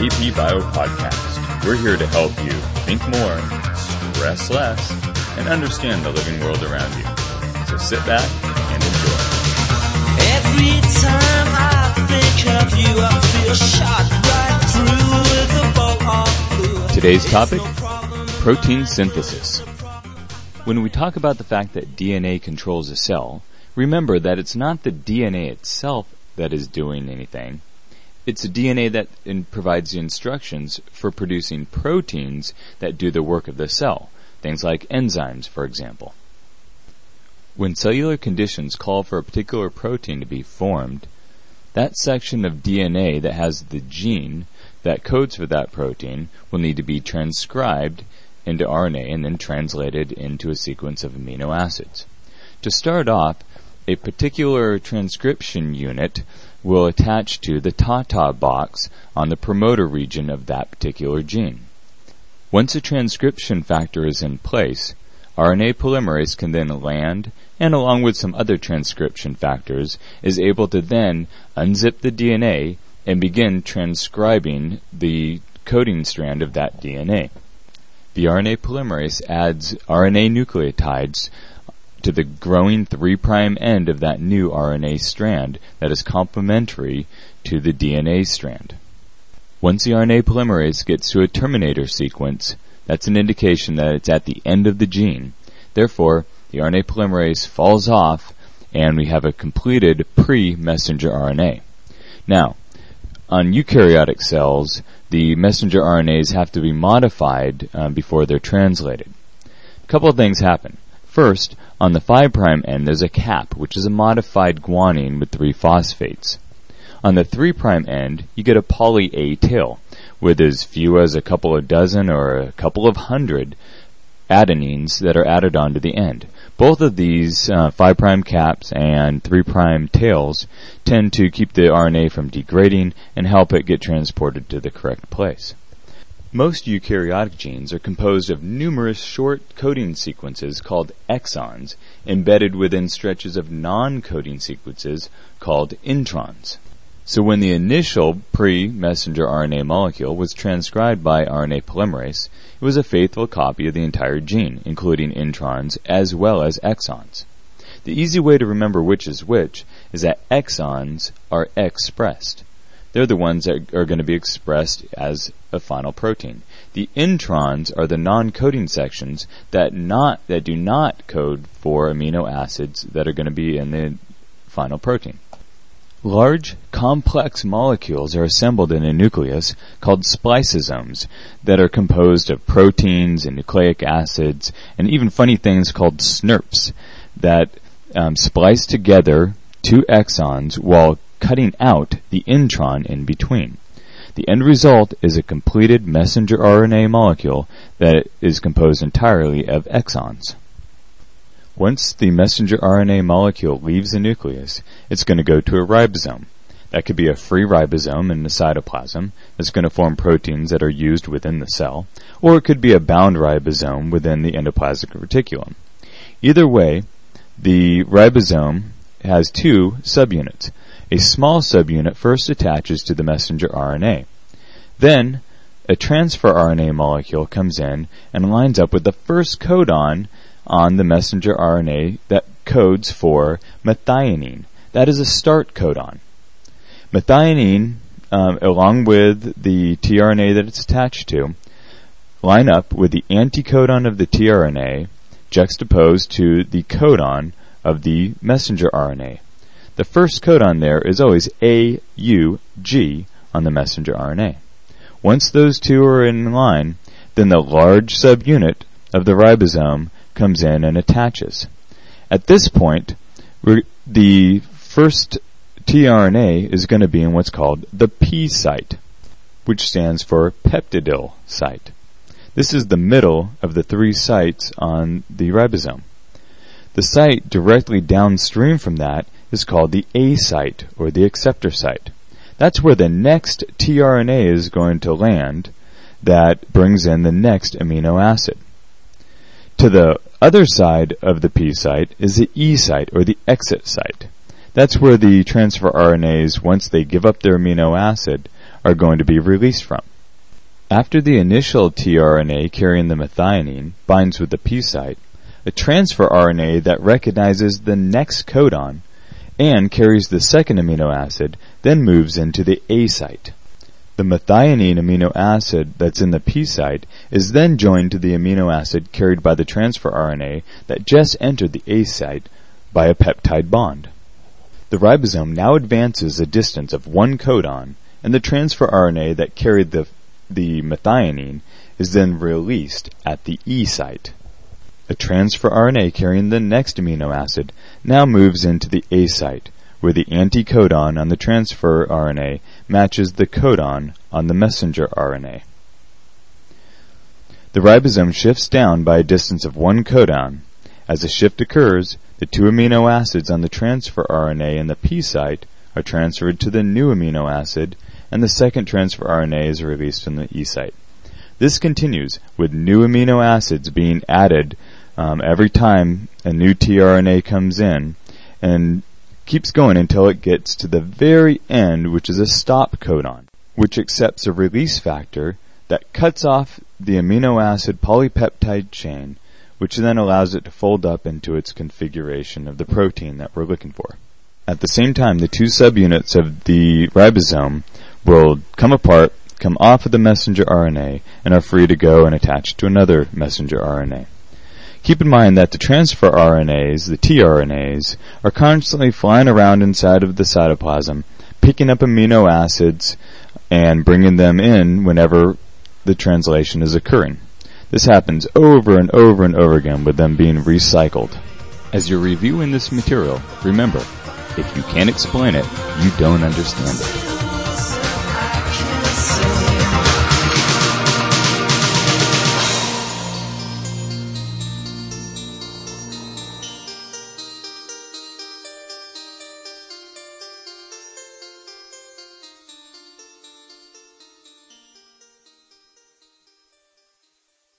AP Bio Podcast. We're here to help you think more, stress less, and understand the living world around you. So sit back and enjoy. Every time I think of you, I feel shot right through with a bolt of blue. Today's topic protein synthesis. When we talk about the fact that DNA controls a cell, remember that it's not the DNA itself that is doing anything. It's DNA that in, provides the instructions for producing proteins that do the work of the cell, things like enzymes, for example. When cellular conditions call for a particular protein to be formed, that section of DNA that has the gene that codes for that protein will need to be transcribed into RNA and then translated into a sequence of amino acids. To start off, a particular transcription unit will attach to the TATA box on the promoter region of that particular gene. Once a transcription factor is in place, RNA polymerase can then land and along with some other transcription factors is able to then unzip the DNA and begin transcribing the coding strand of that DNA. The RNA polymerase adds RNA nucleotides to the growing 3' end of that new RNA strand that is complementary to the DNA strand. Once the RNA polymerase gets to a terminator sequence, that's an indication that it's at the end of the gene. Therefore, the RNA polymerase falls off and we have a completed pre-messenger RNA. Now, on eukaryotic cells, the messenger RNAs have to be modified um, before they're translated. A couple of things happen. First, on the 5' end, there's a cap, which is a modified guanine with three phosphates. On the 3' end, you get a poly A tail, with as few as a couple of dozen or a couple of hundred adenines that are added onto the end. Both of these uh, 5' caps and 3' tails tend to keep the RNA from degrading and help it get transported to the correct place. Most eukaryotic genes are composed of numerous short coding sequences called exons embedded within stretches of non-coding sequences called introns. So when the initial pre-messenger RNA molecule was transcribed by RNA polymerase, it was a faithful copy of the entire gene, including introns as well as exons. The easy way to remember which is which is that exons are expressed. They're the ones that are going to be expressed as a final protein. The introns are the non-coding sections that not that do not code for amino acids that are going to be in the final protein. Large, complex molecules are assembled in a nucleus called spliceosomes that are composed of proteins and nucleic acids and even funny things called SNRPs that um, splice together two exons while cutting out the intron in between. The end result is a completed messenger RNA molecule that is composed entirely of exons. Once the messenger RNA molecule leaves the nucleus, it's going to go to a ribosome. That could be a free ribosome in the cytoplasm that's going to form proteins that are used within the cell, or it could be a bound ribosome within the endoplasmic reticulum. Either way, the ribosome has two subunits. A small subunit first attaches to the messenger RNA. Then, a transfer RNA molecule comes in and lines up with the first codon on the messenger RNA that codes for methionine. That is a start codon. Methionine, um, along with the tRNA that it's attached to, line up with the anticodon of the tRNA juxtaposed to the codon of the messenger RNA. The first codon there is always AUG on the messenger RNA. Once those two are in line, then the large subunit of the ribosome comes in and attaches. At this point, the first tRNA is going to be in what's called the P site, which stands for peptidyl site. This is the middle of the three sites on the ribosome. The site directly downstream from that is called the A site or the acceptor site. That's where the next tRNA is going to land that brings in the next amino acid. To the other side of the P site is the E site or the exit site. That's where the transfer RNAs, once they give up their amino acid, are going to be released from. After the initial tRNA carrying the methionine binds with the P site, a transfer RNA that recognizes the next codon and carries the second amino acid then moves into the A site. The methionine amino acid that's in the P site is then joined to the amino acid carried by the transfer RNA that just entered the A site by a peptide bond. The ribosome now advances a distance of one codon, and the transfer RNA that carried the, the methionine is then released at the E site. A transfer RNA carrying the next amino acid now moves into the A site, where the anticodon on the transfer RNA matches the codon on the messenger RNA. The ribosome shifts down by a distance of one codon. As the shift occurs, the two amino acids on the transfer RNA in the P site are transferred to the new amino acid, and the second transfer RNA is released from the E site. This continues with new amino acids being added um, every time a new tRNA comes in, and keeps going until it gets to the very end, which is a stop codon, which accepts a release factor that cuts off the amino acid polypeptide chain, which then allows it to fold up into its configuration of the protein that we're looking for. At the same time, the two subunits of the ribosome will come apart, come off of the messenger RNA, and are free to go and attach to another messenger RNA. Keep in mind that the transfer RNAs, the tRNAs, are constantly flying around inside of the cytoplasm, picking up amino acids and bringing them in whenever the translation is occurring. This happens over and over and over again with them being recycled. As you're reviewing this material, remember, if you can't explain it, you don't understand it.